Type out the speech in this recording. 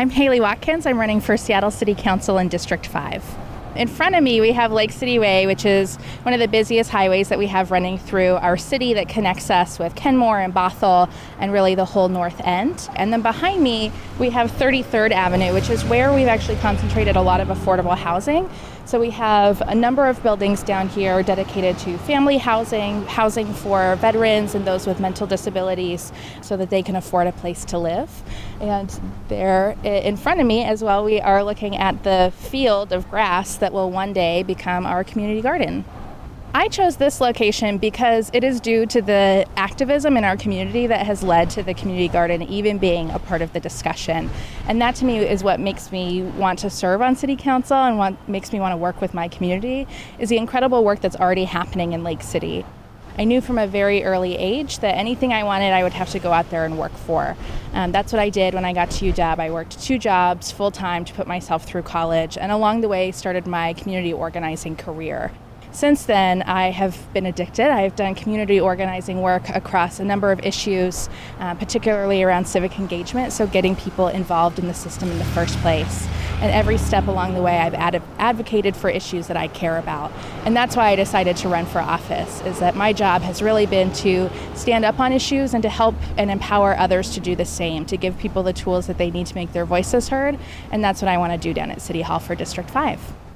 I'm Halei Watkins. I'm running for Seattle City Council in District 5. In front of me, we have Lake City Way, which is one of the busiest highways that we have running through our city that connects us with Kenmore and Bothell and really the whole north end. And then behind me, we have 33rd Avenue, which is where we've actually concentrated a lot of affordable housing. So we have a number of buildings down here dedicated to family housing, housing for veterans and those with mental disabilities so that they can afford a place to live. And there in front of me as well, we are looking at the field of grass that will one day become our community garden. I chose this location because it is due to the activism in our community that has led to the community garden even being a part of the discussion. And that to me is what makes me want to serve on city council and what makes me want to work with my community is the incredible work that's already happening in Lake City. I knew from a very early age that anything I wanted, I would have to go out there and work for. Um, that's what I did when I got to UW. I worked two jobs full time to put myself through college, and along the way, started my community organizing career. Since then, I have been addicted. I've done community organizing work across a number of issues, uh, particularly around civic engagement, so getting people involved in the system in the first place. And every step along the way, I've ad- advocated for issues that I care about. And that's why I decided to run for office, is that my job has really been to stand up on issues and to help and empower others to do the same, to give people the tools that they need to make their voices heard. And that's what I want to do down at City Hall for District 5.